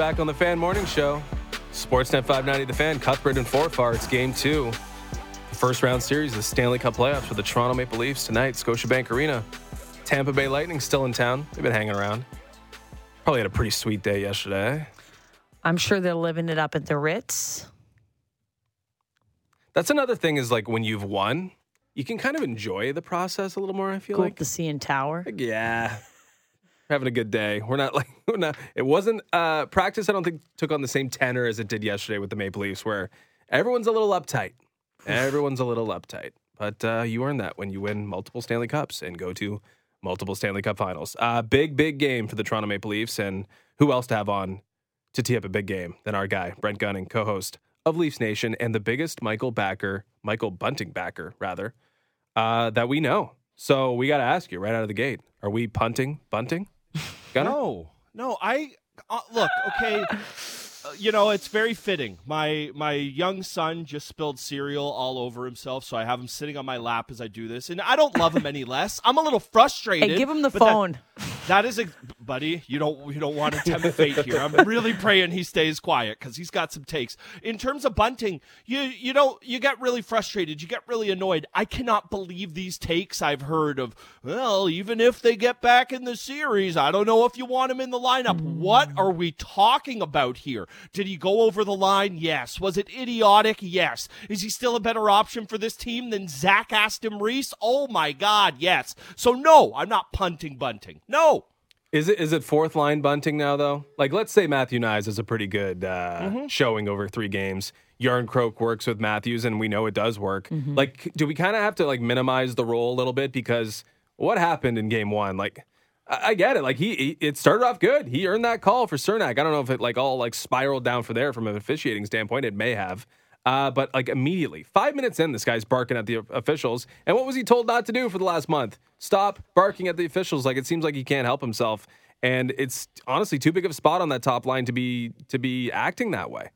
back on the Fan Morning Show. Sportsnet 590 The Fan, Cuthbert and Forfar. It's game two. The first round series of the Stanley Cup playoffs for the Toronto Maple Leafs tonight, Scotiabank Arena. Tampa Bay Lightning still in town. They've been hanging around. Probably had a pretty sweet day yesterday. I'm sure they're living it up at the Ritz. That's another thing is like when you've won, you can kind of enjoy the process a little more, I feel Go like. up the CN Tower. Like, yeah. Having a good day. We're not like we're not it wasn't uh practice I don't think took on the same tenor as it did yesterday with the Maple Leafs where everyone's a little uptight. Everyone's a little uptight. But uh you earn that when you win multiple Stanley Cups and go to multiple Stanley Cup finals. Uh big big game for the Toronto Maple Leafs and who else to have on to tee up a big game than our guy Brent Gunning, co-host of Leafs Nation and the biggest Michael backer, Michael Bunting backer rather, uh that we know. So we got to ask you right out of the gate: Are we punting, bunting? Gunner? No, no. I uh, look okay. uh, you know, it's very fitting. My my young son just spilled cereal all over himself, so I have him sitting on my lap as I do this, and I don't love him any less. I'm a little frustrated. Hey, give him the but that- phone. That is a buddy. You don't you don't want to tempt fate here. I'm really praying he stays quiet because he's got some takes. In terms of bunting, you you know you get really frustrated. You get really annoyed. I cannot believe these takes I've heard of. Well, even if they get back in the series, I don't know if you want him in the lineup. What are we talking about here? Did he go over the line? Yes. Was it idiotic? Yes. Is he still a better option for this team than Zach Aston Reese? Oh my God, yes. So no, I'm not punting bunting. No. Is it is it fourth line bunting now though? Like let's say Matthew Knies is a pretty good uh, Mm-hmm. showing over three games. Järnkrok works with Matthews, and we know it does work. Mm-hmm. Like, do we kind of have to like minimize the role a little bit because what happened in Game One? Like, I, I get it. Like he, he, it started off good. He earned that call for Cernak. I don't know if it like all like spiraled down for there from an officiating standpoint. It may have. Uh, but like immediately, five minutes in, this guy's barking at the officials. And what was he told not to do for the last month? Stop barking at the officials. Like it seems like he can't help himself, and it's honestly too big of a spot on that top line to be to be acting that way.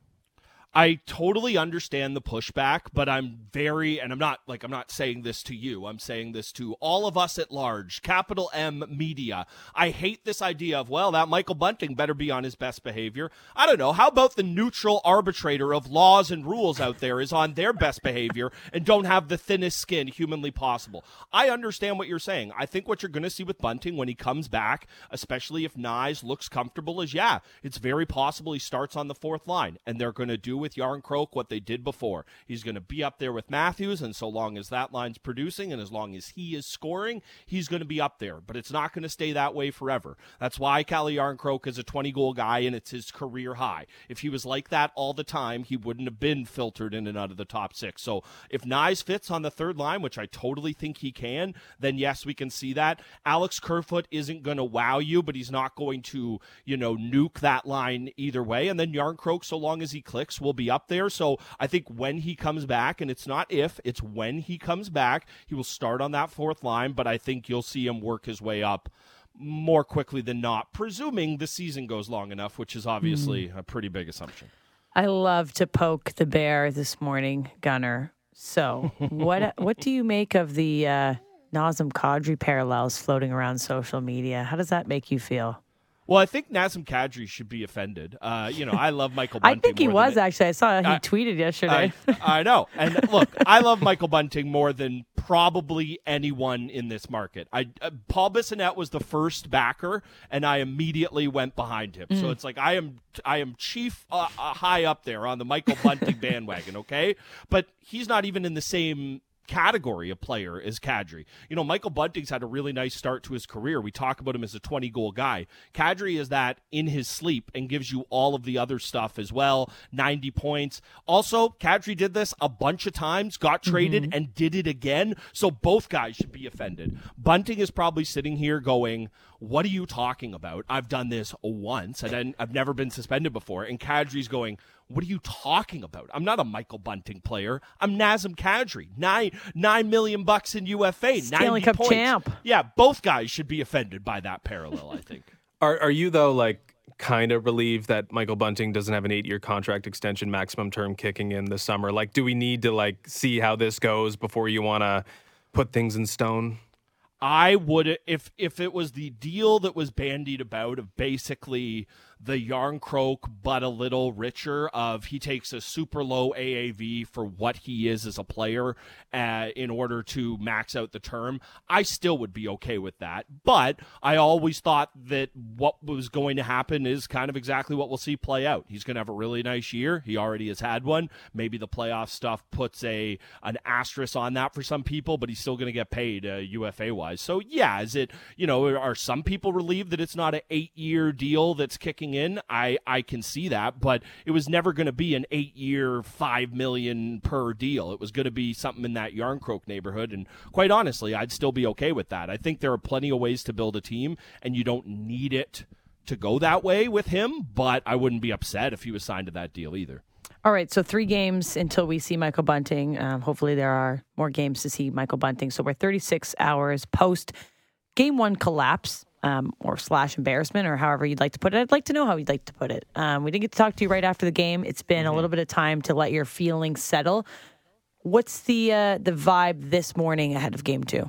I totally understand the pushback, but I'm very, and I'm not like, I'm not saying this to you. I'm saying this to all of us at large, capital M media. I hate this idea of, well, that Michael Bunting better be on his best behavior. I don't know. How about the neutral arbitrator of laws and rules out there is on their best behavior and don't have the thinnest skin humanly possible? I understand what you're saying. I think what you're going to see with Bunting when he comes back, especially if Knies looks comfortable, is yeah, it's very possible he starts on the fourth line and they're going to do with Järnkrok what they did before. He's going to be up there with Matthews, and so long as that line's producing and as long as he is scoring, he's going to be up there. But it's not going to stay that way forever. That's why Calle Järnkrok is a 20 goal guy and it's his career high. If he was like that all the time, he wouldn't have been filtered in and out of the top six. So if Knies fits on the third line, which I totally think he can, then yes, we can see that. Alex Kerfoot isn't going to wow you, but he's not going to, you know, nuke that line either way. And then Järnkrok, so long as he clicks, will be up there. So I think when he comes back, and it's not if, it's when he comes back, he will start on that fourth line, but I think you'll see him work his way up more quickly than not, presuming the season goes long enough, which is obviously a pretty big assumption. I love to poke the bear this morning, Gunner. So, what what do you make of the uh, Nazem Kadri parallels floating around social media? How does that make you feel? Well, I think Nazem Kadri should be offended. Uh, you know, I love Michael Bunting I think he was actually. I saw he I- tweeted yesterday. I, I know. And look, I love Michael Bunting more than probably anyone in this market. I uh, Paul Bissonnette was the first backer, and I immediately went behind him. So it's like I am I am chief uh, uh, high up there on the Michael Bunting bandwagon. Okay, but he's not even in the same category of player as Kadri. You know, Michael Bunting's had a really nice start to his career. We talk about him as a 20 goal guy. Kadri is that in his sleep and gives you all of the other stuff as well. 90 points. Also, Kadri did this a bunch of times, got mm-hmm. traded and did it again. So both guys should be offended. Bunting is probably sitting here going, what are you talking about? I've done this once and then I've never been suspended before. And Kadri's going, what are you talking about? I'm not a Michael Bunting player. I'm Nazem Kadri. Nine nine million bucks in UFA. Stanley 90 Cup points. champ. Yeah, both guys should be offended by that parallel. I think. Are are you though like kind of relieved that Michael Bunting doesn't have an eight year contract extension maximum term kicking in this summer? Like, do we need to like see how this goes before you want to put things in stone? I would if if it was the deal that was bandied about of basically the Järnkrok, but a little richer. Of he takes a super low AAV for what he is as a player uh, in order to max out the term. I still would be okay with that, but I always thought that what was going to happen is kind of exactly what we'll see play out. He's going to have a really nice year. He already has had one. Maybe the playoff stuff puts a an asterisk on that for some people, but he's still going to get paid uh, UFA wise. So yeah, is it you know are some people relieved that it's not an eight year deal that's kicking in? I I can see that, but it was never going to be an eight year five million per deal. It was going to be something in that Järnkrok neighborhood, and quite honestly, I'd still be okay with that. I think there are plenty of ways to build a team, and you don't need it to go that way with him, but I wouldn't be upset if he was signed to that deal either. All right, so three games until we see Michael Bunting. Um, hopefully, there are more games to see Michael Bunting. So we're 36 hours post game one collapse um, or slash embarrassment, or however you'd like to put it. I'd like to know how you'd like to put it. Um, we didn't get to talk to you right after the game. It's been mm-hmm. a little bit of time to let your feelings settle. What's the uh, the vibe this morning ahead of game two?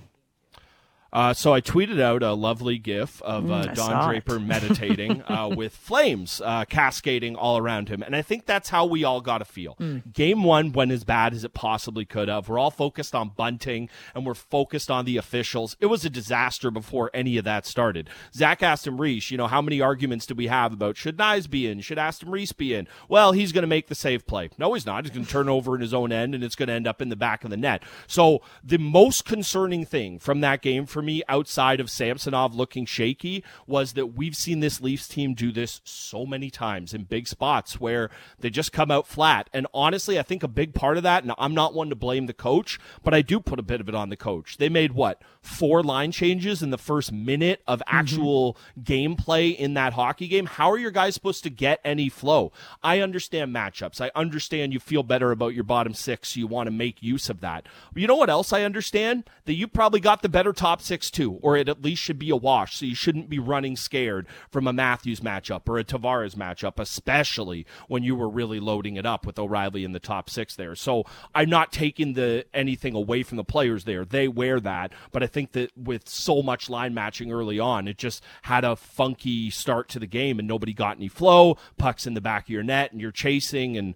Uh, so I tweeted out a lovely GIF of uh, mm, Don Draper meditating uh, with flames uh, cascading all around him, and I think that's how we all got to feel. Mm. Game one went as bad as it possibly could have. We're all focused on bunting, and we're focused on the officials. It was a disaster before any of that started. Zach Aston Reese, you know, how many arguments do we have about should Knies be in? Should Aston Reese be in? Well, he's going to make the save play. No, he's not. He's going to turn over in his own end, and it's going to end up in the back of the net. So the most concerning thing from that game for me outside of Samsonov looking shaky was that we've seen this Leafs team do this so many times in big spots where they just come out flat. And honestly, I think a big part of that, and I'm not one to blame the coach, but I do put a bit of it on the coach. They made what? Four line changes in the first minute of mm-hmm. actual mm-hmm. gameplay in that hockey game. How are your guys supposed to get any flow? I understand matchups. I understand you feel better about your bottom six. So you want to make use of that. But you know what else I understand? That you probably got the better top six too, or it at least should be a wash. So you shouldn't be running scared from a Matthews matchup or a Tavares matchup, especially when you were really loading it up with O'Reilly in the top six there. So I'm not taking the anything away from the players there. They wear that, but I think that with so much line matching early on, it just had a funky start to the game and nobody got any flow. Pucks in the back of your net and you're chasing. And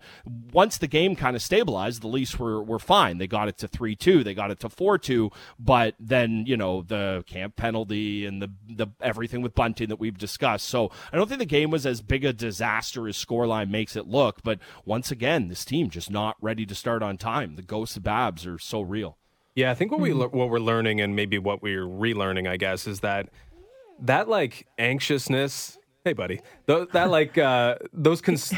once the game kind of stabilized, the Leafs were, were fine. They got it to 3 2, they got it to 4 2, but then, you know, the Kämpf penalty and the the everything with Bunting that we've discussed. So I don't think the game was as big a disaster as scoreline makes it look. But once again, this team just not ready to start on time. The ghosts of Babs are so real. Yeah, I think what we hmm. what we're learning and maybe what we're relearning, I guess, is that that like anxiousness. Hey, buddy, that like uh, those cons-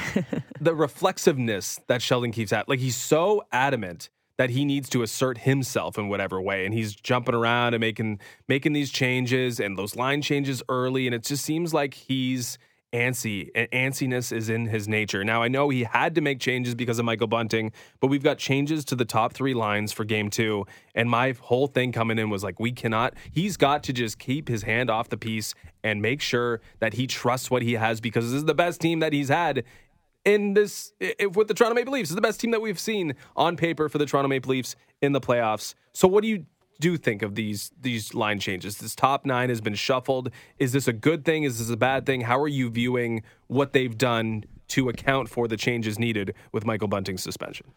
the reflexiveness that Sheldon keeps at. Like he's so adamant that he needs to assert himself in whatever way. And he's jumping around and making making these changes and those line changes early. And it just seems like he's antsy and antsiness is in his nature. Now I know he had to make changes because of Michael Bunting, but we've got changes to the top 3 lines for game 2 and my whole thing coming in was like we cannot he's got to just keep his hand off the piece and make sure that he trusts what he has because this is the best team that he's had in this if, with the Toronto Maple Leafs. It's the best team that we've seen on paper for the Toronto Maple Leafs in the playoffs. So what do you do think of these these line changes? This top nine has been shuffled. Is this a good thing? Is this a bad thing? How are you viewing what they've done to account for the changes needed with Michael Bunting's suspension?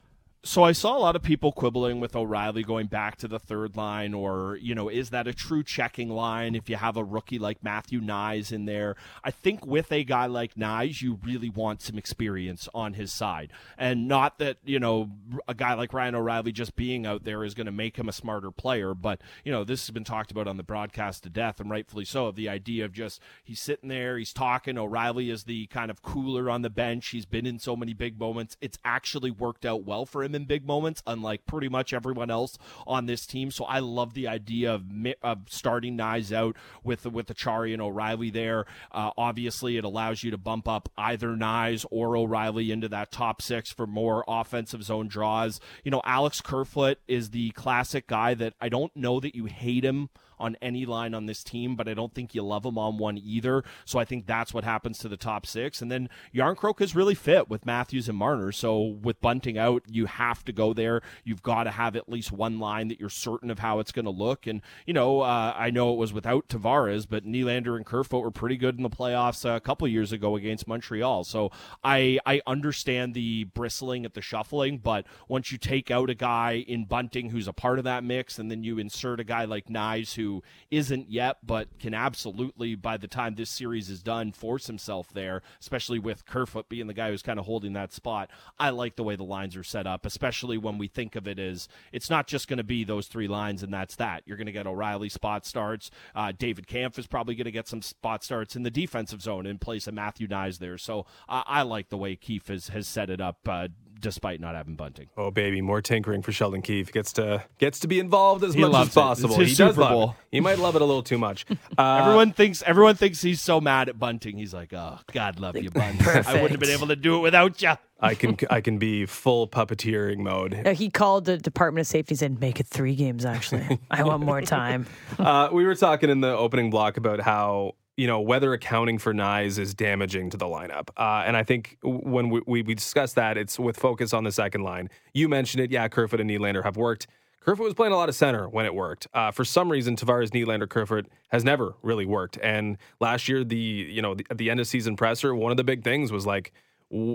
So I saw a lot of people quibbling with O'Reilly going back to the third line, or you know, is that a true checking line if you have a rookie like Matthew Knies in there? I think with a guy like Knies, you really want some experience on his side, and not that you know a guy like Ryan O'Reilly just being out there is going to make him a smarter player. But you know, this has been talked about on the broadcast to death, and rightfully so. Of the idea of just he's sitting there, he's talking. O'Reilly is the kind of cooler on the bench. He's been in so many big moments. It's actually worked out well for him in big moments, unlike pretty much everyone else on this team. So I love the idea of, of starting Knies out with with Acciari and O'Reilly there. Uh, obviously, it allows you to bump up either Knies or O'Reilly into that top six for more offensive zone draws. You know, Alex Kerfoot is the classic guy that I don't know that you hate him on any line on this team, but I don't think you love him on one either. So I think that's what happens to the top six. And then Järnkrok is really fit with Matthews and Marner. So with Bunting out, you have to go there. You've got to have at least one line that you're certain of how it's going to look. And, you know, uh, I know it was without Tavares, but Nylander and Kerfoot were pretty good in the playoffs a couple years ago against Montreal. So I, I understand the bristling at the shuffling, but once you take out a guy in Bunting who's a part of that mix, and then you insert a guy like Knies who isn't yet, but can absolutely, by the time this series is done, force himself there, especially with Kerfoot being the guy who's kind of holding that spot. I like the way the lines are set up, especially when we think of it as it's not just going to be those three lines and that's that. You're going to get O'Reilly spot starts. Uh, David Kämpf is probably going to get some spot starts in the defensive zone in place of Matthew Knies there. So uh, I like the way Keefe has, has set it up. Uh, despite not having bunting. Oh baby, more tinkering for Sheldon Keefe. Gets to gets to be involved as he much as possible. he Super does Bowl. Love he might love it a little too much. Uh, everyone thinks everyone thinks he's so mad at bunting. He's like, "Oh, God love you, bunting. I wouldn't have been able to do it without you." I can I can be full puppeteering mode. Uh, he called the Department of Safety and "Make it three games." Actually, I want more time. uh, we were talking in the opening block about how you know whether accounting for Knies is damaging to the lineup, uh, and I think when we, we, we discussed that, it's with focus on the second line. You mentioned it, yeah. Kerfoot and Nylander have worked. Kerfoot was playing a lot of center when it worked. Uh, for some reason, Tavares, Nylander, Kerfoot has never really worked. And last year, the you know the, at the end of season presser, one of the big things was like,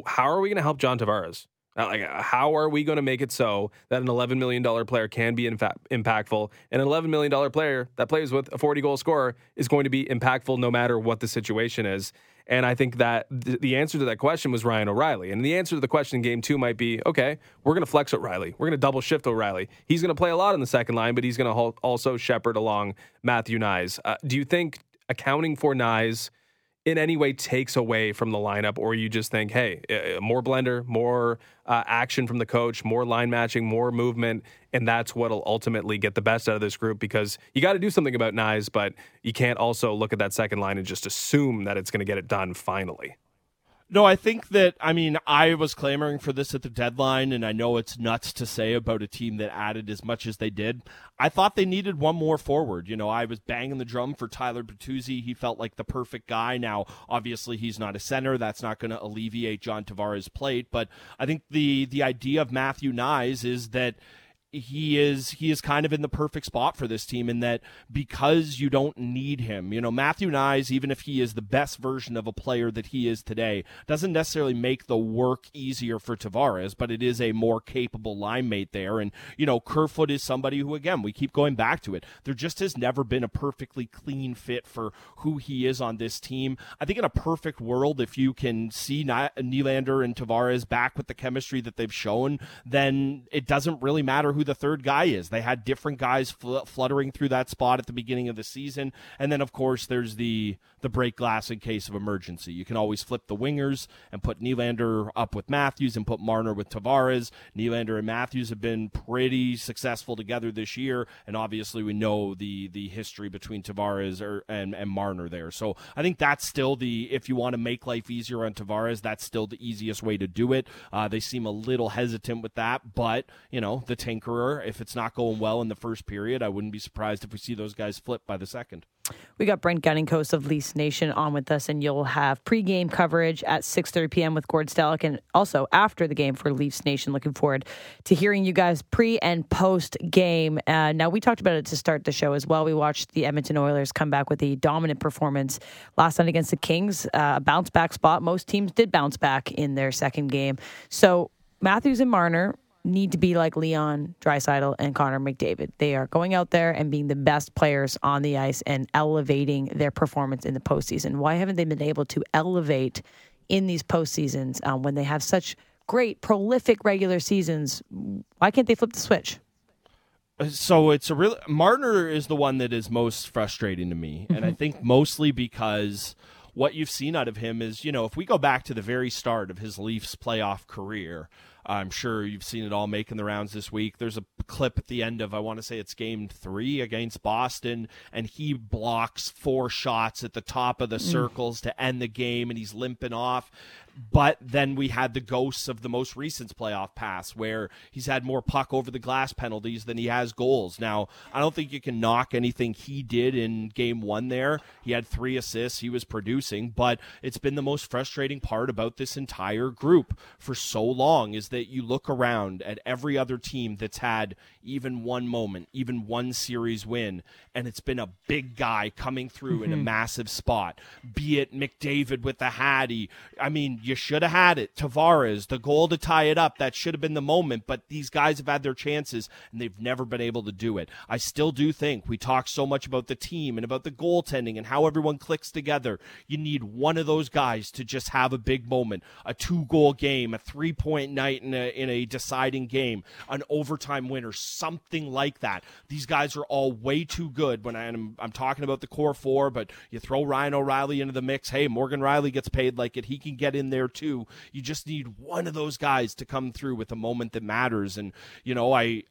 how are we going to help John Tavares? Like, how are we going to make it so that an $11 million player can be in impactful and an $11 million player that plays with a 40 goal scorer is going to be impactful no matter what the situation is? And I think that th- the answer to that question was Ryan O'Reilly. And the answer to the question in game two might be okay, we're going to flex O'Reilly. We're going to double shift O'Reilly. He's going to play a lot in the second line, but he's going to also shepherd along Matthew Knies. Uh, do you think accounting for Knies in any way takes away from the lineup, or you just think, hey, uh, more blender, more uh, action from the coach, more line matching, more movement, and that's what'll ultimately get the best out of this group because you got to do something about Knies, but you can't also look at that second line and just assume that it's going to get it done finally. No, I think that, I mean, I was clamoring for this at the deadline, and I know it's nuts to say about a team that added as much as they did. I thought they needed one more forward. You know, I was banging the drum for Tyler Bertuzzi. He felt like the perfect guy. Now, obviously, he's not a center. That's not going to alleviate John Tavares' plate. But I think the, the idea of Matthew Knies is that he is he is kind of in the perfect spot for this team in that because you don't need him. You know, Matthew Knies, even if he is the best version of a player that he is today, doesn't necessarily make the work easier for Tavares, but it is a more capable line mate there. And, you know, Kerfoot is somebody who again, we keep going back to it. There just has never been a perfectly clean fit for who he is on this team. I think in a perfect world, if you can see Nylander and Tavares back with the chemistry that they've shown, then it doesn't really matter who the third guy is. They had different guys fl- fluttering through that spot at the beginning of the season, and then of course there's the the break glass in case of emergency. You can always flip the wingers and put Nylander up with Matthews and put Marner with Tavares. Nylander and Matthews have been pretty successful together this year, and obviously we know the the history between Tavares or, and and Marner there. So I think that's still the if you want to make life easier on Tavares, that's still the easiest way to do it. Uh, they seem a little hesitant with that, but you know the tanker if it's not going well in the first period, I wouldn't be surprised if we see those guys flip by the second. We got Brent Gunninghost of Leafs Nation on with us, and you'll have pregame coverage at 6:30 p.m. with Gord Stellick, and also after the game for Leafs Nation. Looking forward to hearing you guys pre and post game. Uh, now we talked about it to start the show as well. We watched the Edmonton Oilers come back with a dominant performance last night against the Kings, uh, a bounce back spot. Most teams did bounce back in their second game. So Matthews and Marner need to be like Leon Draisaitl and Connor McDavid. They are going out there and being the best players on the ice and elevating their performance in the postseason. Why haven't they been able to elevate in these postseasons um, when they have such great, prolific regular seasons? Why can't they flip the switch? Uh, so it's a real Marner is the one that is most frustrating to me, and I mm-hmm. think mostly because what you've seen out of him is, you know, if we go back to the very start of his Leafs playoff career, I'm sure you've seen it all making the rounds this week. There's a clip at the end of, I want to say it's game three against Boston, and he blocks four shots at the top of the mm. circles to end the game, and he's limping off. But then we had the ghosts of the most recent playoff pass where he's had more puck over the glass penalties than he has goals. Now, I don't think you can knock anything he did in game one there. He had three assists, he was producing, but it's been the most frustrating part about this entire group for so long is that that you look around at every other team that's had even one moment, even one series win, and it's been a big guy coming through mm-hmm. in a mm-hmm. massive spot. Be it McDavid with the Hattie. I mean, you should have had it. Tavares, the goal to tie it up, that should have been the moment, but these guys have had their chances and they've never been able to do it. I still do think we talk so much about the team and about the goaltending and how everyone clicks together. You need one of those guys to just have a big moment, a two goal game, a three point night in a, in a deciding game, an overtime winner, something like that. These guys are all way too good when I'm, I'm talking about the core four, but you throw Ryan O'Reilly into the mix. Hey, Morgan Rielly gets paid like it. He can get in there too. You just need one of those guys to come through with a moment that matters. And, you know, I,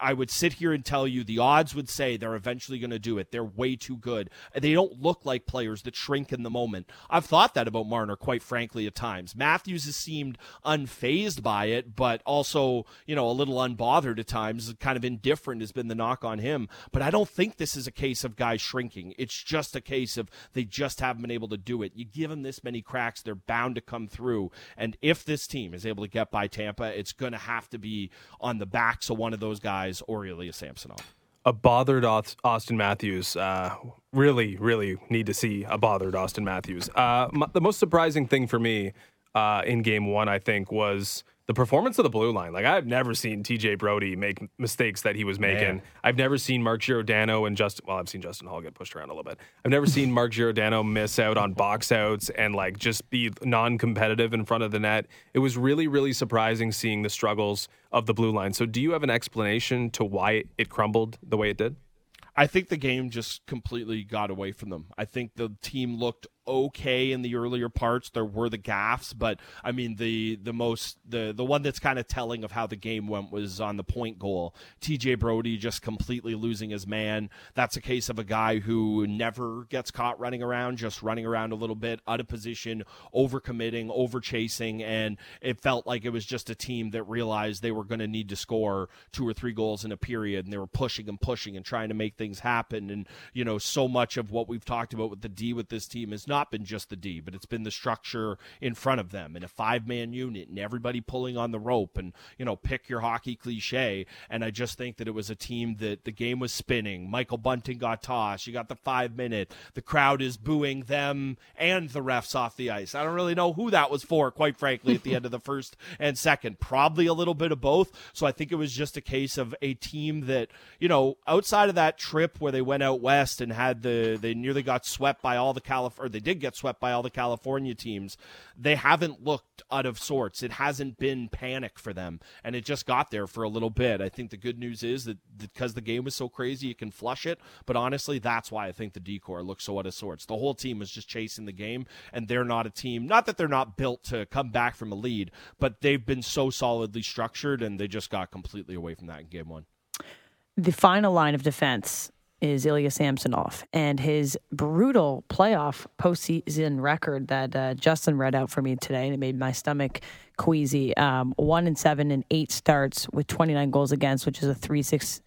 I would sit here and tell you the odds would say they're eventually going to do it. They're way too good. They don't look like players that shrink in the moment. I've thought that about Marner, quite frankly, at times. Matthews has seemed unfazed by it, but also, you know, a little unbothered at times. Kind of indifferent has been the knock on him. But I don't think this is a case of guys shrinking. It's just a case of they just haven't been able to do it. You give them this many cracks, they're bound to come through. And if this team is able to get by Tampa, it's going to have to be on the backs of one of those those guys or Ilya Samsonov. A bothered Austin Matthews. Uh, really, really need to see a bothered Austin Matthews. Uh, the most surprising thing for me uh, in game one, I think, was the performance of the blue line. Like I've never seen TJ Brodie make mistakes that he was making. Man. I've never seen Mark Giordano and Justin. Well, I've seen Justin Holl get pushed around a little bit. I've never seen Mark Giordano miss out on box outs and like just be non-competitive in front of the net. It was really, really surprising seeing the struggles of the blue line. So, do you have an explanation to why it crumbled the way it did? I think the game just completely got away from them. I think the team looked okay in the earlier parts. There were the gaffs, but I mean the the most the the one that's kind of telling of how the game went was on the point goal. TJ Brodie just completely losing his man. That's a case of a guy who never gets caught running around, just running around a little bit out of position, over committing, over chasing, and it felt like it was just a team that realized they were going to need to score two or three goals in a period, and they were pushing and pushing and trying to make things happen. And you know, so much of what we've talked about with the D with this team is not not been just the D, but it's been the structure in front of them in a five man unit and everybody pulling on the rope and, you know, pick your hockey cliche. And I just think that it was a team that the game was spinning. Michael Bunting got tossed. You got the five minute. The crowd is booing them and the refs off the ice. I don't really know who that was for, quite frankly, at the end of the first and second. Probably a little bit of both. So I think it was just a case of a team that, you know, outside of that trip where they went out west and had the, they nearly got swept by all the California, they did get swept by all the California teams, they haven't looked out of sorts. It hasn't been panic for them, and it just got there for a little bit. I think the good news is that because the game was so crazy, you can flush it. But honestly, that's why I think the decor looks so out of sorts. The whole team is just chasing the game, and they're not a team. Not that they're not built to come back from a lead, but they've been so solidly structured, and they just got completely away from that in game one. The final line of defense is Ilya Samsonov and his brutal playoff postseason record that uh, Justin read out for me today, and it made my stomach queasy. Um, one and seven and eight starts with 29 goals against, which is a three six.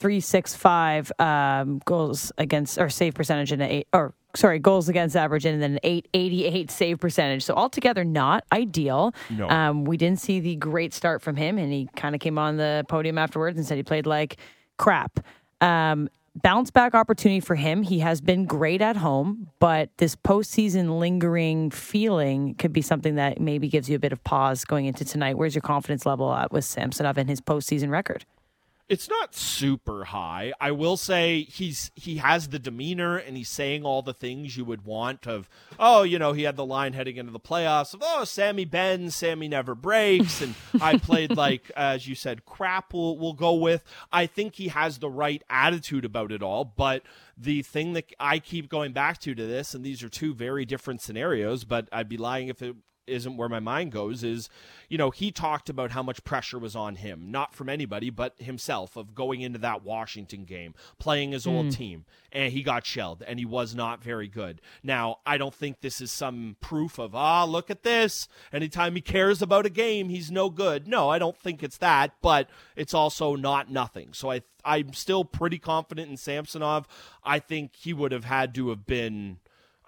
365 um, goals against or save percentage and an eight or sorry goals against average and then an 888 save percentage so altogether not ideal no. um, we didn't see the great start from him and he kind of came on the podium afterwards and said he played like crap um, bounce back opportunity for him. He has been great at home, but this postseason lingering feeling could be something that maybe gives you a bit of pause going into tonight. Where's your confidence level at with Samsonov and his postseason record? It's not super high. I will say he's he has the demeanor and he's saying all the things you would want of oh, you know, he had the line heading into the playoffs of oh, Sammy bends, Sammy never breaks and I played like as you said crap we'll, we'll go with. I think he has the right attitude about it all, but the thing that I keep going back to to this and these are two very different scenarios, but I'd be lying if it isn't where my mind goes is you know he talked about how much pressure was on him not from anybody but himself of going into that washington game playing his mm. old hmm. team and he got shelled and he was not very good now i don't think this is some proof of ah look at this anytime he cares about a game he's no good no i don't think it's that but it's also not nothing so i i'm still pretty confident in samsonov i think he would have had to have been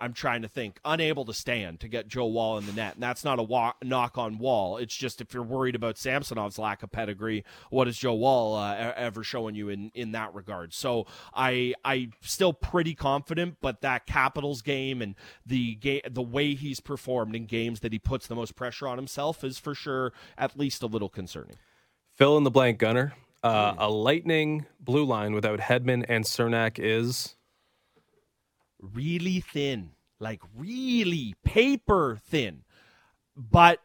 I'm trying to think, unable to stand to get Joe Woll in the net. And that's not a wa- knock on Woll. It's just if you're worried about Samsonov's lack of pedigree, what is Joe Woll uh, ever showing you in, in that regard? So I I still pretty confident, but that Capitals game and the ga- the way he's performed in games that he puts the most pressure on himself is for sure at least a little concerning. Fill in the blank, Gunner. Uh, a lightning blue line without Hedman and Cernak is really thin, like really paper thin. But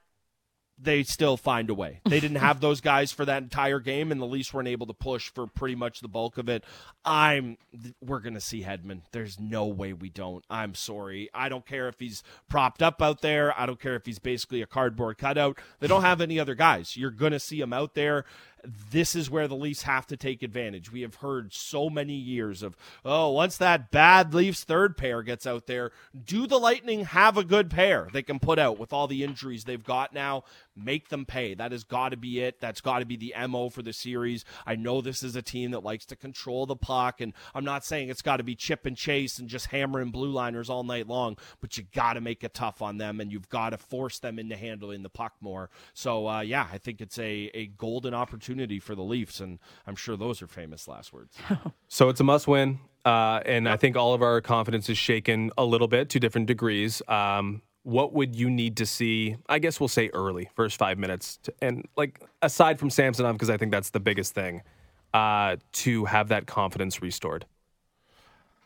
they still find a way. They didn't have those guys for that entire game, and the Leafs weren't able to push for pretty much the bulk of it. I'm we're gonna see Hedman. There's no way we don't. I'm sorry. I don't care if he's propped up out there. I don't care if he's basically a cardboard cutout. They don't have any other guys. You're gonna see him out there this is where the Leafs have to take advantage. We have heard so many years of, oh, once that bad Leafs third pair gets out there, do the Lightning have a good pair they can put out with all the injuries they've got now? Make them pay. That has got to be it. That's got to be the MO for the series. I know this is a team that likes to control the puck, and I'm not saying it's got to be chip and chase and just hammering blue liners all night long, but you got to make it tough on them, and you've got to force them into handling the puck more. So, uh, yeah, I think it's a, a golden opportunity for the Leafs, and I'm sure those are famous last words. so it's a must win. Uh, and I think all of our confidence is shaken a little bit to different degrees. Um, what would you need to see? I guess we'll say early, first five minutes, to, and like aside from Samsonov, because I think that's the biggest thing, uh, to have that confidence restored.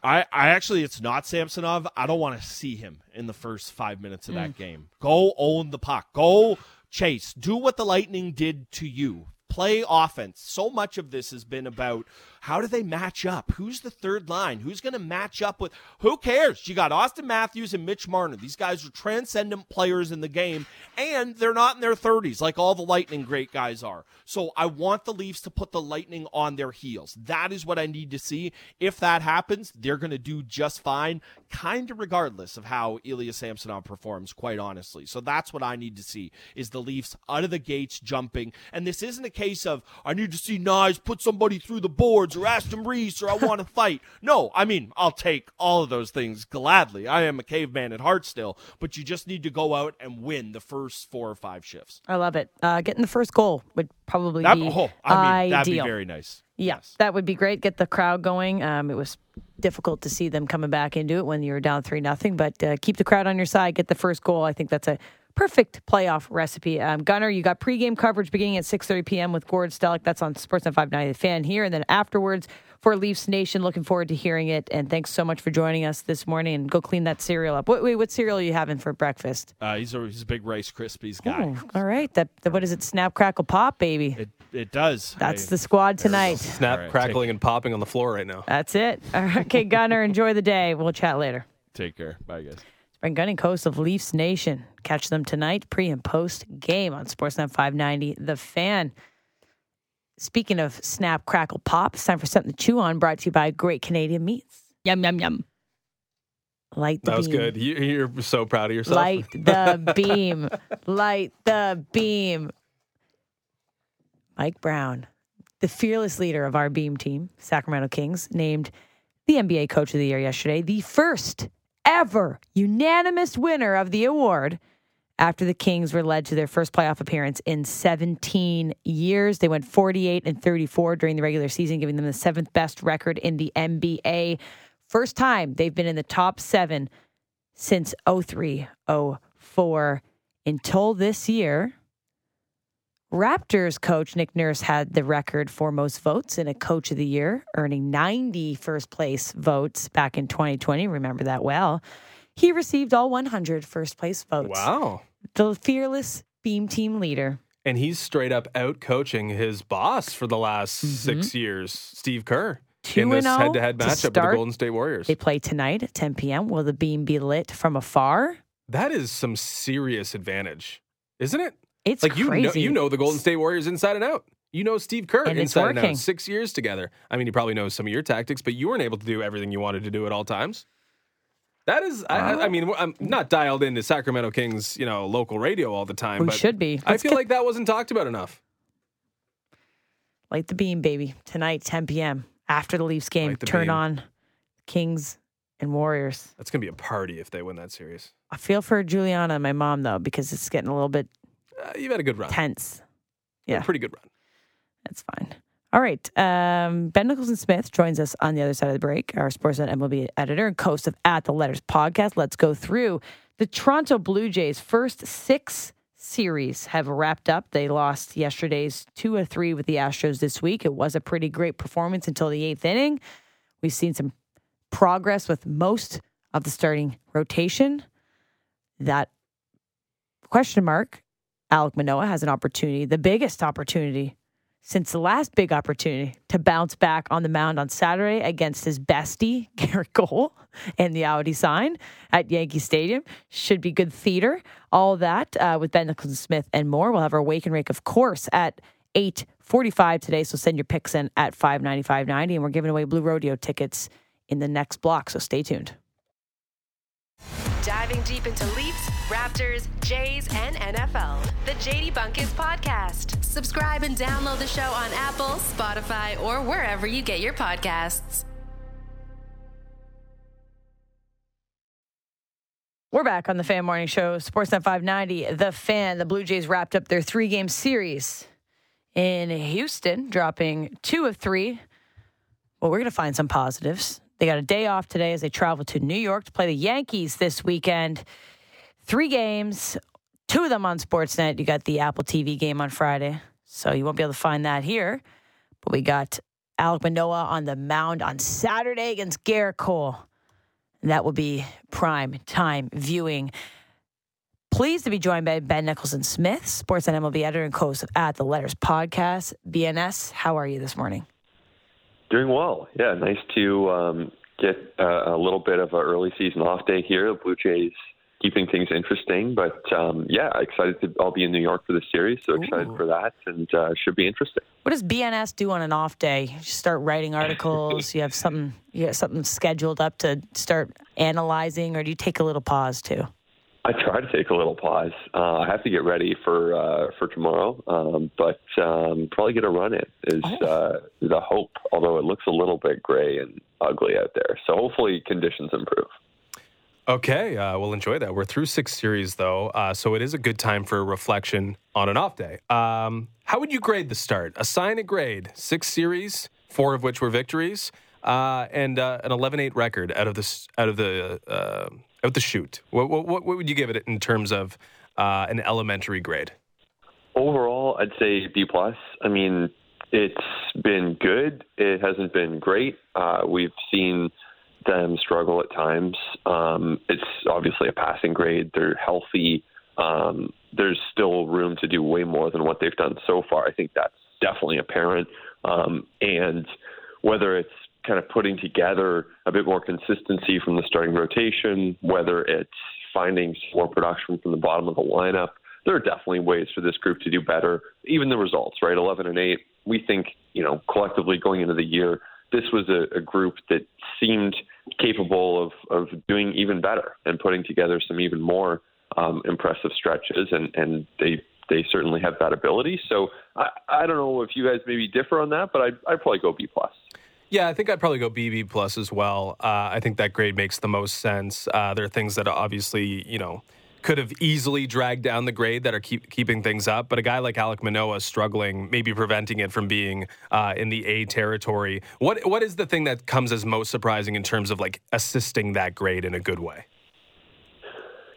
I, I actually, it's not Samsonov. I don't want to see him in the first five minutes of that game. Go own the puck. Go chase. Do what the Lightning did to you play offense. So much of this has been about how do they match up? Who's the third line? Who's going to match up with? Who cares? You got Austin Matthews and Mitch Marner. These guys are transcendent players in the game, and they're not in their 30s like all the Lightning great guys are. So I want the Leafs to put the Lightning on their heels. That is what I need to see. If that happens, they're going to do just fine, kind of regardless of how Ilya Samsonov performs, quite honestly. So that's what I need to see is the Leafs out of the gates jumping. And this isn't a case of I need to see Knies put somebody through the boards or Aston Reese or I want to fight. No, I mean, I'll take all of those things gladly. I am a caveman at heart still, but you just need to go out and win the first four or five shifts. I love it. Uh, getting the first goal would probably That, be oh, I mean, that'd be very nice. Yeah, Yes. that would be great. Get the crowd going. Um, it was difficult to see them coming back into it when you were down three nothing, but uh, keep the crowd on your side. Get the first goal. I think that's a perfect playoff recipe. Um, Gunner, you got pregame coverage beginning at six thirty p.m. with Gord Stellick. That's on Sportsnet five ninety. The fan here, and then afterwards for Leafs Nation. Looking forward to hearing it. And thanks so much for joining us this morning. And go clean that cereal up. Wait, wait what cereal are you having for breakfast? Uh, he's, a, he's a big Rice Krispies guy. Oh, all right. That, that what is it? Snap crackle pop, baby. It, it does. That's I- the squad tonight. Snap, All right, crackling, and popping on the floor right now. That's it. All right, okay, Gunner, enjoy the day. We'll chat later. Take care. Bye, guys. Spring Gunning Coast of Leafs Nation. Catch them tonight, pre and post game on Sportsnet 590. The fan. Speaking of snap, crackle, pop, it's time for something to chew on. Brought to you by Great Canadian Meats. Yum yum yum. Light the That was beam. good. You, you're so proud of yourself. Light the beam. Light the beam. Mike Brown, the fearless leader of our beam team, Sacramento Kings, named the NBA Coach of the Year yesterday, the first ever unanimous winner of the award after the Kings were led to their first playoff appearance in 17 years. They went 48 and 34 during the regular season, giving them the seventh best record in the NBA. First time they've been in the top seven since 03 04 until this year. Raptors coach Nick Nurse had the record for most votes in a coach of the year, earning 90 first place votes back in 2020. Remember that well. He received all 100 first place votes. Wow. The fearless beam team leader. And he's straight up out coaching his boss for the last six years, Steve Kerr, Mm-hmm. Two in this oh head to head matchup with the. Golden State Warriors. They play tonight at 10 p.m. Will the beam be lit from afar? That is some serious advantage, isn't it? It's like you know, you know the Golden State Warriors inside and out. You know Steve Kerr And inside and out. Six years together. I mean, he probably knows some of your tactics, but you weren't able to do everything you wanted to do at all times. That is, I, I- I mean, I'm not dialed into Sacramento Kings, you know, local radio all the time. We but should be. I Let's feel get- like that wasn't talked about enough. Light the beam, baby. Tonight, 10 p.m. After the Leafs game, the turn beam. on Kings and Warriors. That's gonna be a party if they win that series. I feel for Juliana and my mom though because it's getting a little bit Uh, you've had a good run. tense. Yeah. pretty good run. That's fine. All right. Um, ben Nicholson Smith joins us on the other side of the break, our Sportsnet MLB editor and host of At the Letters podcast. Let's go through the Toronto Blue Jays' first six series have wrapped up. They lost yesterday's two or three with the Astros this week. It was a pretty great performance until the eighth inning. We've seen some progress with most of the starting rotation. That question mark, Alek Manoah has an opportunity, the biggest opportunity since the last big opportunity to bounce back on the mound on Saturday against his bestie, Gerrit Cole, and the Audi sign at Yankee Stadium. Should be good theater. All that uh, with Ben Nicholson Smith and more. We'll have our wake and rake, of course, at 8.45 today. So send your picks in at 595.90. And we're giving away Blue Rodeo tickets in the next block. So stay tuned. Diving deep into Leafs, Raptors, Jays, and NFL. The JD Bunkis Podcast. Subscribe and download the show on Apple, Spotify, or wherever you get your podcasts. We're back on the Fan Morning Show, Sportsnet 590. The Fan, the Blue Jays wrapped up their three game series in Houston, dropping two of three. Well, we're going to find some positives. They got a day off today as they travel to New York to play the Yankees this weekend. Three games, two of them on Sportsnet. You got the Apple TV game on Friday, so you won't be able to find that here. But we got Alek Manoah on the mound on Saturday against Gerrit Cole. And that will be prime time viewing. Pleased to be joined by Ben Nicholson Smith, Sportsnet MLB editor and co host At the Letters podcast. BNS, how are you this morning? Doing well. Yeah, nice to um, get uh, a little bit of an early season off day here. The Blue Jays keeping things interesting, but um, yeah, excited to. I'll be in New York for the series, so excited Ooh. for that, and uh, should be interesting. What does BNS do on an off day? You start writing articles. you have something. You have something scheduled up to start analyzing, or do you take a little pause too? I try to take a little pause. Uh, I have to get ready for uh, for tomorrow, um, but um, probably get a run in is uh, the hope. Although it looks a little bit gray and ugly out there, so hopefully conditions improve. Okay, uh, we'll enjoy that. We're through six series though, uh, so it is a good time for reflection on an off day. Um, how would you grade the start? Assign a grade. Six series, four of which were victories, uh, and uh, an 11-8 record out of this out of the uh, out the shoot. What, what, what would you give it in terms of uh, an elementary grade? Overall, I'd say B plus. I mean, it's been good. It hasn't been great. Uh, we've seen them struggle at times. Um, it's obviously a passing grade. They're healthy. Um, there's still room to do way more than what they've done so far. I think that's definitely apparent. Um, and whether it's kind of putting together a bit more consistency from the starting rotation, whether it's finding more production from the bottom of the lineup, there are definitely ways for this group to do better. Even the results, right? 11 and 8. We think, you know, collectively going into the year, this was a, a group that seemed capable of, of doing even better and putting together some even more um, impressive stretches, and, and they they certainly have that ability. So I, I don't know if you guys maybe differ on that, but I'd, I'd probably go B plus. Yeah, I think I'd probably go BB plus as well. Uh, I think that grade makes the most sense. Uh, there are things that obviously, you know, could have easily dragged down the grade that are keep, keeping things up. But a guy like Alek Manoah struggling, maybe preventing it from being uh, in the A territory. What what is the thing that comes as most surprising in terms of like assisting that grade in a good way?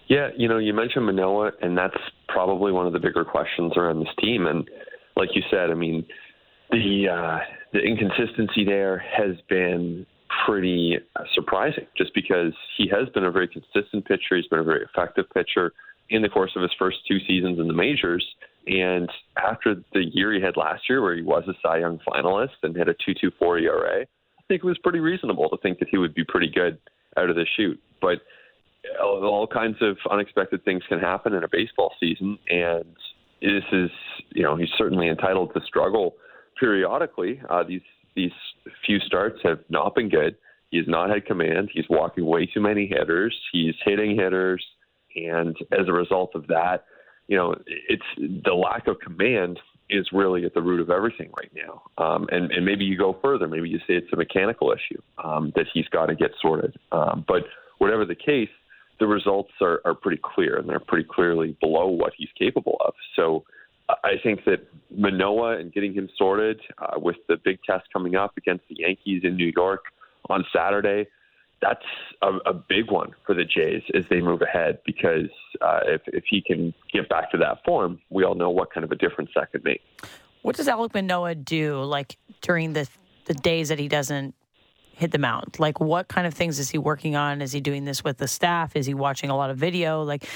Yeah, you know, you mentioned Manoah, and that's probably one of the bigger questions around this team. And like you said, I mean, the uh, the inconsistency there has been pretty uh, surprising, just because he has been a very consistent pitcher. He's been a very effective pitcher in the course of his first two seasons in the majors. And after the year he had last year, where he was a Cy Young finalist and had a 2.24 ERA, I think it was pretty reasonable to think that he would be pretty good out of the chute. But all all kinds of unexpected things can happen in a baseball season, and this is, you know, he's certainly entitled to struggle periodically. Uh, these these few starts have not been good. He's not had command. He's walking way too many hitters. He's hitting hitters, and as a result of that, you know, it's the lack of command is really at the root of everything right now. Um, and, and maybe you go further. Maybe you say it's a mechanical issue um, that he's got to get sorted. Um, but whatever the case, the results are, are pretty clear, and they're pretty clearly below what he's capable of. So I think that Manoah and getting him sorted uh, with the big test coming up against the Yankees in New York on Saturday – that's a, a, big one for the Jays as they move ahead because uh, if, if he can get back to that form, we all know what kind of a difference that could make. What does Alek Manoah do like during the the days that he doesn't hit the mound? Like what kind of things is he working on? Is he doing this with the staff? Is he watching a lot of video? Like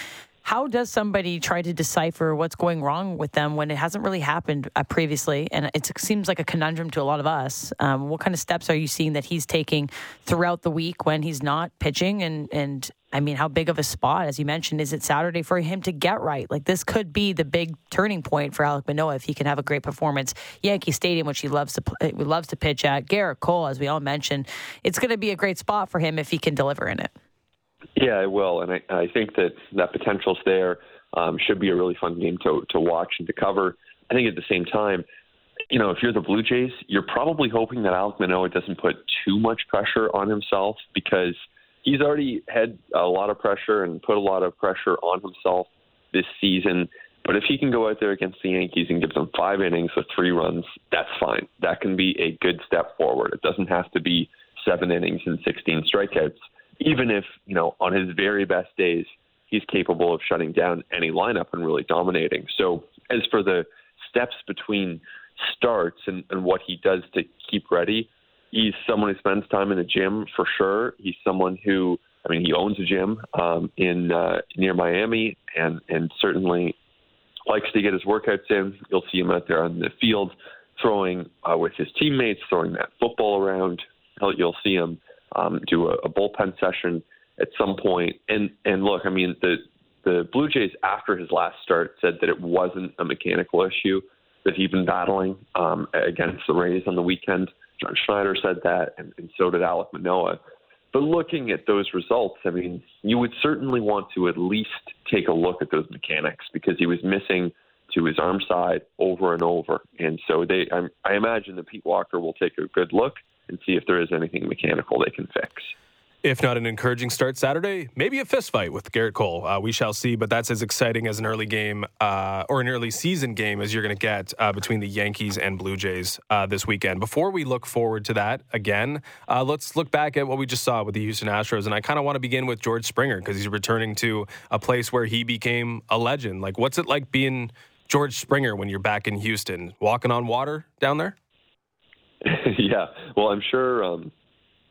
how does somebody try to decipher what's going wrong with them when it hasn't really happened uh, previously? And it seems like a conundrum to a lot of us. Um, what kind of steps are you seeing that he's taking throughout the week when he's not pitching? And, and I mean, how big of a spot, as you mentioned, is it Saturday for him to get right? Like this could be the big turning point for Alek Manoah if he can have a great performance. Yankee Stadium, which he loves to play, loves to pitch at. Gerrit Cole, as we all mentioned, it's going to be a great spot for him if he can deliver in it. Yeah, I will, and I, I think that that potential's there. Um, should be a really fun game to to watch and to cover. I think at the same time, you know, if you're the Blue Jays, you're probably hoping that Alek Manoah doesn't put too much pressure on himself because he's already had a lot of pressure and put a lot of pressure on himself this season. But if he can go out there against the Yankees and give them five innings with three runs, that's fine. That can be a good step forward. It doesn't have to be seven innings and 16 strikeouts even if, you know, on his very best days, he's capable of shutting down any lineup and really dominating. So, as for the steps between starts and, and what he does to keep ready, he's someone who spends time in the gym for sure. He's someone who, I mean, he owns a gym um, in uh, near Miami, and and certainly likes to get his workouts in. You'll see him out there on the field throwing uh, with his teammates, throwing that football around. You'll see him um, do a, a bullpen session at some point. And and look, I mean the the Blue Jays after his last start said that it wasn't a mechanical issue that he'd been battling um, against the Rays on the weekend. John Schneider said that, and, and so did Alek Manoah. But looking at those results, I mean, you would certainly want to at least take a look at those mechanics because he was missing to his arm side over and over. And so they, I, I imagine that Pete Walker will take a good look and see if there is anything mechanical they can fix. If not an encouraging start Saturday, maybe a fist fight with Gerrit Cole. Uh, we shall see, but that's as exciting as an early game uh, or an early season game as you're going to get uh, between the Yankees and Blue Jays uh, this weekend. Before we look forward to that again, uh, let's look back at what we just saw with the Houston Astros. And I kind of want to begin with George Springer because he's returning to a place where he became a legend. Like, what's it like being George Springer when you're back in Houston? Walking on water down there? yeah, well, I'm sure. Um,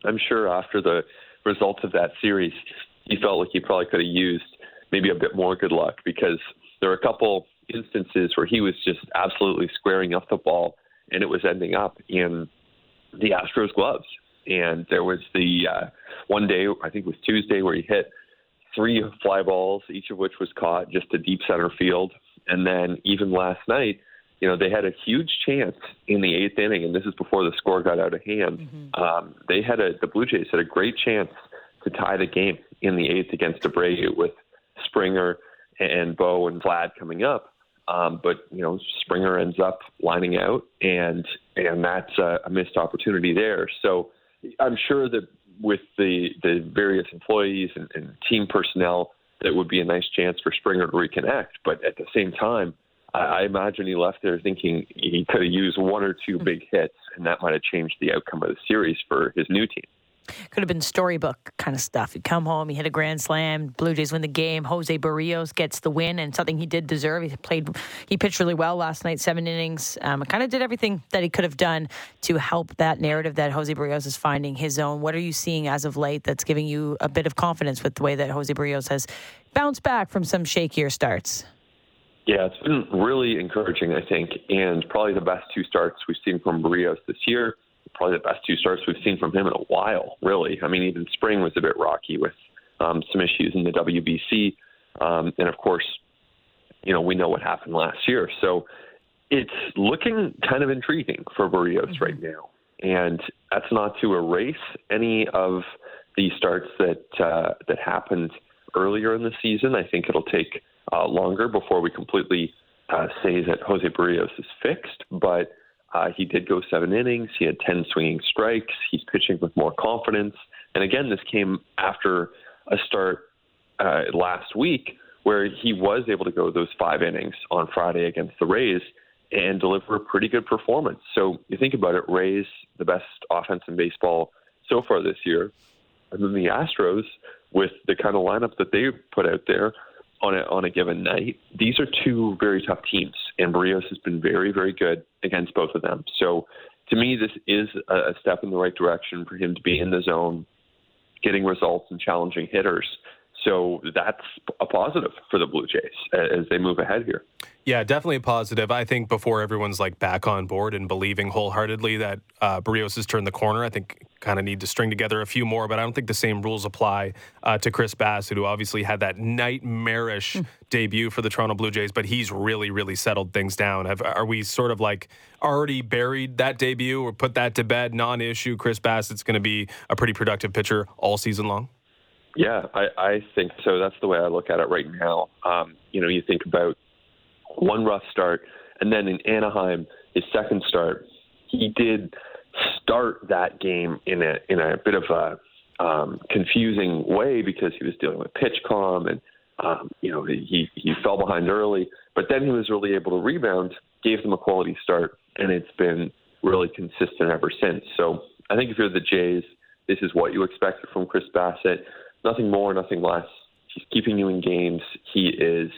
I'm sure after the results of that series, he felt like he probably could have used maybe a bit more good luck because there were a couple instances where he was just absolutely squaring up the ball and it was ending up in the Astros gloves. And there was the uh, one day, I think it was Tuesday, where he hit three fly balls, each of which was caught just to deep center field. And then even last night, you know, they had a huge chance in the eighth inning, and this is before the score got out of hand. Mm-hmm. Um, they had a the Blue Jays had a great chance to tie the game in the eighth against Abreu with Springer and Bo and Vlad coming up. Um, but you know, Springer ends up lining out, and and that's a, a missed opportunity there. So I'm sure that with the the various employees and, and team personnel, that would be a nice chance for Springer to reconnect. But at the same time, I, imagine he left there thinking he could have used one or two big hits, and that might have changed the outcome of the series for his new team. Could have been storybook kind of stuff. He'd come home, he hit a grand slam. Blue Jays win the game. Jose Berrios gets the win, and something he did deserve. He played, he pitched really well last night, seven innings. Um, kind of did everything that he could have done to help that narrative that Jose Berrios is finding his own. What are you seeing as of late that's giving you a bit of confidence with the way that Jose Berrios has bounced back from some shakier starts? Yeah, it's been really encouraging, I think, and probably the best two starts we've seen from Berrios this year. Probably the best two starts we've seen from him in a while, really. I mean, even spring was a bit rocky with um, some issues in the WBC, um, and of course, you know we know what happened last year. So it's looking kind of intriguing for Berrios mm-hmm. right now, and that's not to erase any of the starts that uh, that happened earlier in the season. I think it'll take uh, longer before we completely uh, say that Jose Berrios is fixed, but uh, he did go seven innings. He had 10 swinging strikes. He's pitching with more confidence. And again, this came after a start uh, last week where he was able to go those five innings on Friday against the Rays and deliver a pretty good performance. So you think about it, Rays, the best offense in baseball so far this year, and then the Astros with the kind of lineup that they put out there on a, on a given night. These are two very tough teams, and Berrios has been very, very good against both of them. So to me, this is a step in the right direction for him to be in the zone, getting results and challenging hitters. So that's a positive for the Blue Jays as they move ahead here. Yeah, definitely a positive. I think before everyone's like back on board and believing wholeheartedly that uh, Berrios has turned the corner, I think kind of need to string together a few more. But I don't think the same rules apply uh, to Chris Bassitt, who obviously had that nightmarish mm. debut for the Toronto Blue Jays, but he's really, really settled things down. Have, are we sort of like already buried that debut or put that to bed? Non-issue. Chris Bassitt's going to be a pretty productive pitcher all season long. Yeah, I, I think so. That's the way I look at it right now. Um, you know, you think about one rough start, and then in Anaheim, his second start, he did start that game in a in a bit of a um, confusing way because he was dealing with PitchCom and um, you know he he fell behind early, but then he was really able to rebound, gave them a quality start, and it's been really consistent ever since. So I think if you're the Jays, this is what you expected from Chris Bassitt nothing more, nothing less. He's keeping you in games. He is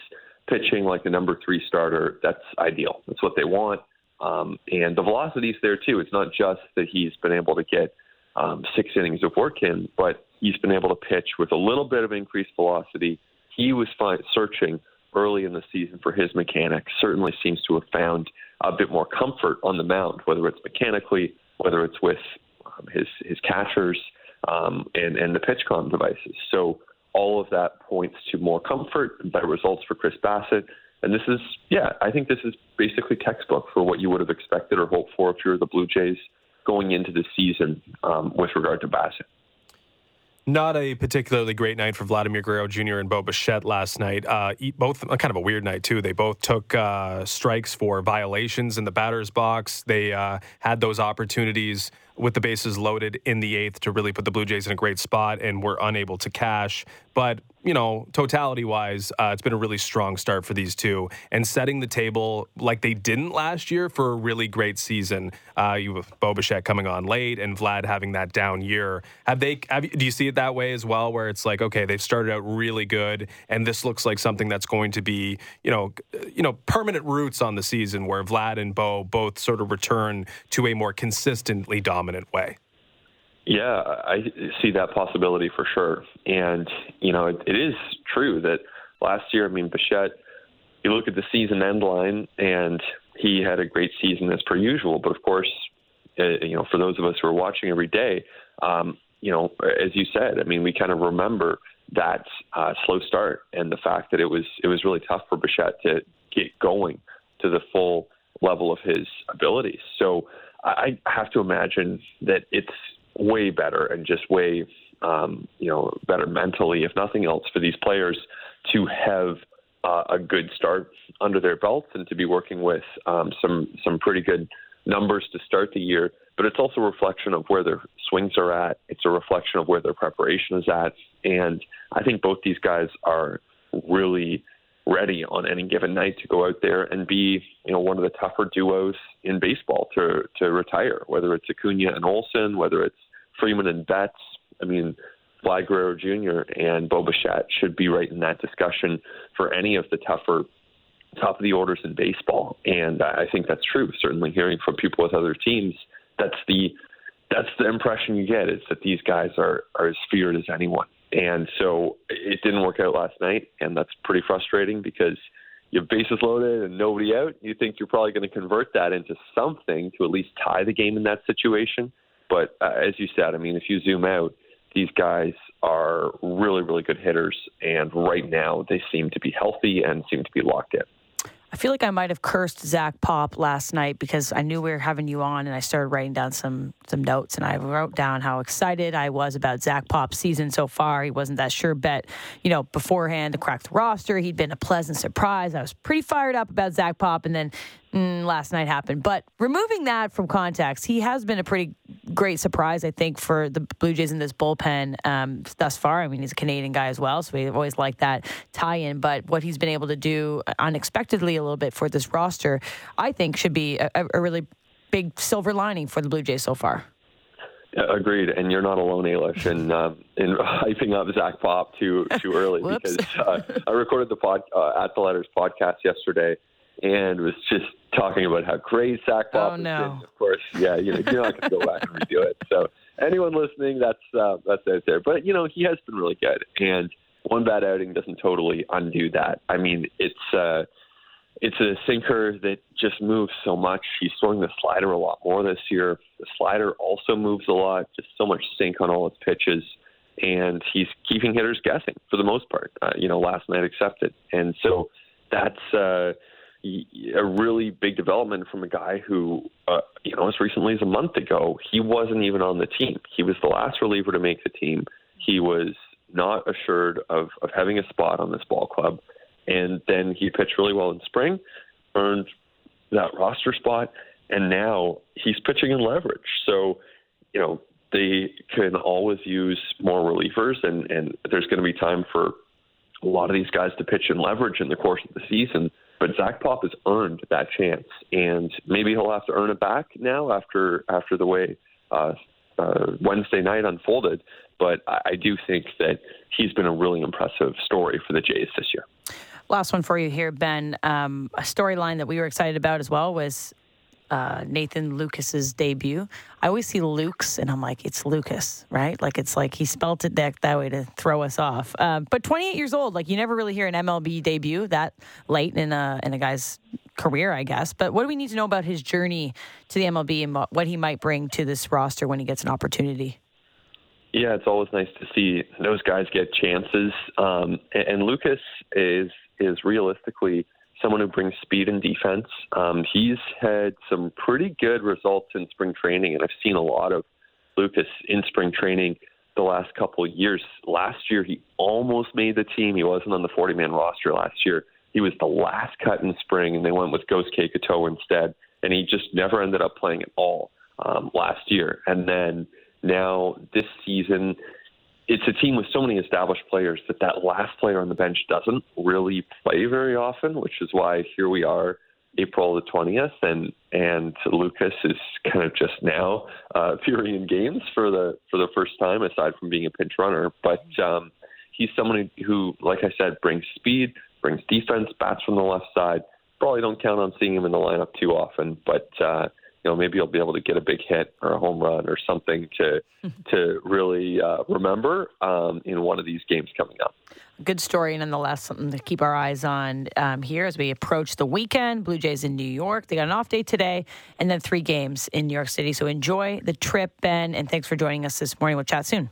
pitching like the number three starter. That's ideal. That's what they want. Um, and the velocity is there too. It's not just that he's been able to get um, six innings of work in, but he's been able to pitch with a little bit of increased velocity. He was searching early in the season for his mechanics. Certainly seems to have found a bit more comfort on the mound, whether it's mechanically, whether it's with um, his his catchers um, and, and the PitchCom devices. So all of that points to more comfort better results for Chris Bassitt. And this is, yeah, I think this is basically textbook for what you would have expected or hoped for if you were the Blue Jays going into the season um, with regard to Bassitt. Not a particularly great night for Vladimir Guerrero Jr. and Bo Bichette last night. Uh, both kind of a weird night too. They both took uh, strikes for violations in the batter's box. They uh, had those opportunities with the bases loaded in the eighth to really put the Blue Jays in a great spot and were unable to cash. But you know, totality wise, uh, it's been a really strong start for these two and setting the table like they didn't last year for a really great season. Uh, you have Bo Bichette coming on late and Vlad having that down year. Have they? Have do you see it that way as well, where it's like, okay, they've started out really good, and this looks like something that's going to be, you know, you know, permanent roots on the season, where Vlad and Bo both sort of return to a more consistently dominant way. Yeah, I see that possibility for sure. And, you know, it, it is true that last year, I mean, Bichette, you look at the season end line and he had a great season as per usual. But of course, uh, you know, for those of us who are watching every day, um, you know, as you said, I mean, we kind of remember that uh, slow start and the fact that it was it was really tough for Bichette to get going to the full level of his abilities. So I have to imagine that it's way better and just way um, you know better mentally, if nothing else, for these players to have uh, a good start under their belts and to be working with um, some some pretty good numbers to start the year. But it's also a reflection of where their swings are at. It's a reflection of where their preparation is at, and I think both these guys are really ready on any given night to go out there and be, you know, one of the tougher duos in baseball to to retire. Whether it's Acuna and Olson, whether it's Freeman and Betts. I mean, Vlad Guerrero Jr. and Bo Bichette should be right in that discussion for any of the tougher top of the orders in baseball. And I think that's true. Certainly, hearing from people with other teams, that's the that's the impression you get is that these guys are are as feared as anyone. And so it didn't work out last night, and that's pretty frustrating because you have bases loaded and nobody out. You think you're probably going to convert that into something to at least tie the game in that situation. But uh, as you said, I mean, if you zoom out, these guys are really, really good hitters, and right now they seem to be healthy and seem to be locked in. I feel like I might have cursed Zach Pop last night because I knew we were having you on, and I started writing down some some notes, and I wrote down how excited I was about Zach Pop's season so far. He wasn't that sure bet, you know, beforehand to crack the roster. He'd been a pleasant surprise. I was pretty fired up about Zach Pop, and then last night happened. But removing that from context, he has been a pretty great surprise, I think, for the Blue Jays in this bullpen um, thus far. I mean, he's a Canadian guy as well, so we've always liked that tie-in. But what he's been able to do unexpectedly a little bit for this roster, I think, should be a, a really big silver lining for the Blue Jays so far. Agreed, and you're not alone, Ailish, in um, in hyping up Zach Pop too too early because uh, I recorded the pod uh, at the Letters podcast yesterday and was just talking about how great Zach Pop oh, no. Of course, yeah, you know, you're not going to go back and redo it. So anyone listening, that's uh, that's out there. But you know, he has been really good, and one bad outing doesn't totally undo that. I mean, it's uh, it's a sinker that just moves so much. He's throwing the slider a lot more this year. The slider also moves a lot. Just so much sink on all his pitches. And he's keeping hitters guessing for the most part. Uh, you know, last night accepted, and so that's uh, a really big development from a guy who, uh, you know, as recently as a month ago, he wasn't even on the team. He was the last reliever to make the team. He was not assured of, of having a spot on this ball club. And then he pitched really well in spring, earned that roster spot, and now he's pitching in leverage. So, you know, they can always use more relievers, and, and there's going to be time for a lot of these guys to pitch in leverage in the course of the season. But Zach Pop has earned that chance, and maybe he'll have to earn it back now after after the way uh, uh, Wednesday night unfolded. But I, I do think that he's been a really impressive story for the Jays this year. Last one for you here, Ben. Um, a storyline that we were excited about as well was uh, Nathan Lukes's debut. I always see Luke's and I'm like, it's Lucas, right? Like it's like he spelt it that, that way to throw us off. Uh, but 28 years old, like you never really hear an MLB debut that late in a in a guy's career, I guess. But what do we need to know about his journey to the MLB and what he might bring to this roster when he gets an opportunity? Yeah, it's always nice to see those guys get chances. Um, and, and Lukes is is realistically someone who brings speed and defense. Um, he's had some pretty good results in spring training, and I've seen a lot of Lukes in spring training the last couple of years. Last year, he almost made the team. He wasn't on the 40 man roster last year. He was the last cut in spring, and they went with Gosuke Katoh instead, and he just never ended up playing at all um, last year. And then now this season, it's a team with so many established players that that last player on the bench doesn't really play very often, which is why here we are, April the twentieth, and and Lukes is kind of just now uh, appearing in games for the for the first time, aside from being a pinch runner. But um, he's someone who, like I said, brings speed, brings defense, bats from the left side. Probably don't count on seeing him in the lineup too often, but. Uh, you know, maybe you'll be able to get a big hit or a home run or something to to really uh, remember um, in one of these games coming up. Good story, nonetheless. Something to keep our eyes on um, here as we approach the weekend. Blue Jays in New York. They got an off day today, and then three games in New York City. So enjoy the trip, Ben, and thanks for joining us this morning. We'll chat soon.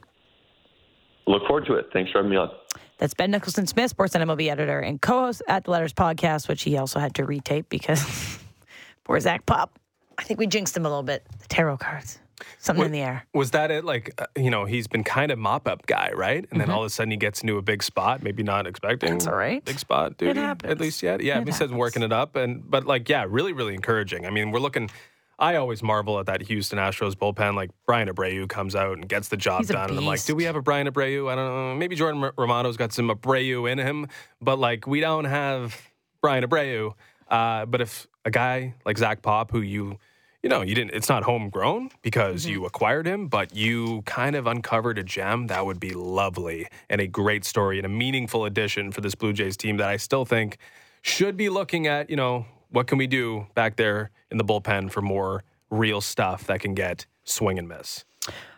Look forward to it. Thanks for having me on. That's Ben Nicholson Smith, sports and MLB editor and co-host at the Letters podcast, which he also had to retape because poor Zach Pop I think we jinxed him a little bit. The tarot cards. Something in the air. Was that it? Like, uh, you know, he's been kind of mop up guy, right? And mm-hmm. then all of a sudden he gets into a big spot, maybe not expecting. That's all right. Big spot, dude. It happens. At least yet. Yeah, he says working it up. and But, like, yeah, really, really encouraging. I mean, we're looking. I always marvel at that Houston Astros bullpen. Like Bryan Abreu comes out and gets the job done, and I'm like, do we have a Bryan Abreu? I don't know. Maybe Jordan Romano's got some Abreu in him, but like we don't have Bryan Abreu. Uh, but if a guy like Zach Pop, who you you know, you didn't. It's not homegrown because mm-hmm. you acquired him, but you kind of uncovered a gem that would be lovely and a great story and a meaningful addition for this Blue Jays team that I still think should be looking at. You know, what can we do back there in the bullpen for more real stuff that can get swing and miss.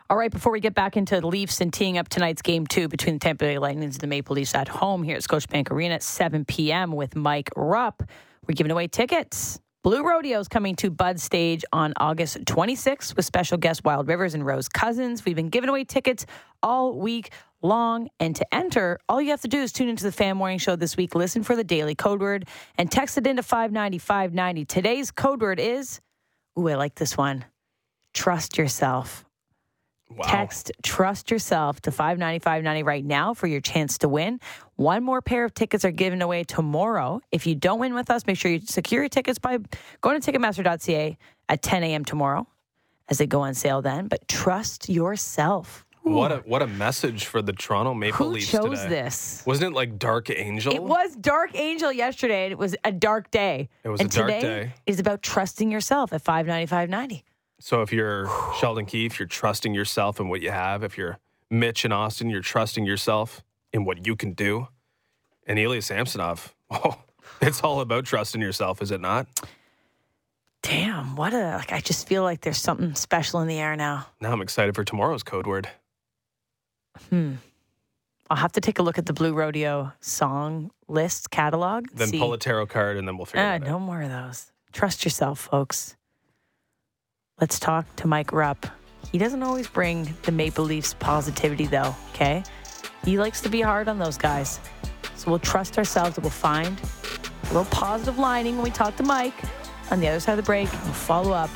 All right, before we get back into the Leafs and teeing up tonight's game two between the Tampa Bay Lightning and the Maple Leafs at home here at Scotiabank Arena at 7 p.m. with Mike Rupp, we're giving away tickets Blue Rodeo is coming to Bud Stage on August 26th with special guests Wild Rivers and Rose Cousins. We've been giving away tickets all week long. And to enter, all you have to do is tune into the Fan Morning Show this week, listen for the daily code word, and text it into 590 Today's code word is, ooh, I like this one trust yourself. Wow. Text trust yourself to 59590 right now for your chance to win. One more pair of tickets are given away tomorrow. If you don't win with us, make sure you secure your tickets by going to ticketmaster.ca at 10 a.m. tomorrow as they go on sale then. But trust yourself. What a what a message for the Toronto Maple Who Leafs chose today. this? Wasn't it like Dark Angel? It was Dark Angel yesterday, and it was a dark day. It was and a dark today day. is about trusting yourself at 59590. So if you're Sheldon Keefe, you're trusting yourself in what you have. If you're Mitch and Austin, you're trusting yourself in what you can do. And Ilya Samsonov, oh, it's all about trusting yourself, is it not? Damn, what a like I just feel like there's something special in the air now. Now I'm excited for tomorrow's code word. Hmm. I'll have to take a look at the Blue Rodeo song list catalog. Then see. pull a tarot card and then we'll figure Ah, it out. no more of those. Trust yourself, folks. Let's talk to Mike Rupp. He doesn't always bring the Maple Leafs positivity, though, okay? He likes to be hard on those guys. So we'll trust ourselves that we'll find a little positive lining when we talk to Mike on the other side of the break. We'll follow up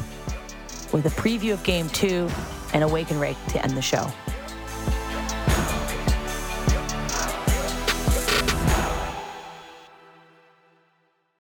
with a preview of game two and Awaken wake rake to end the show.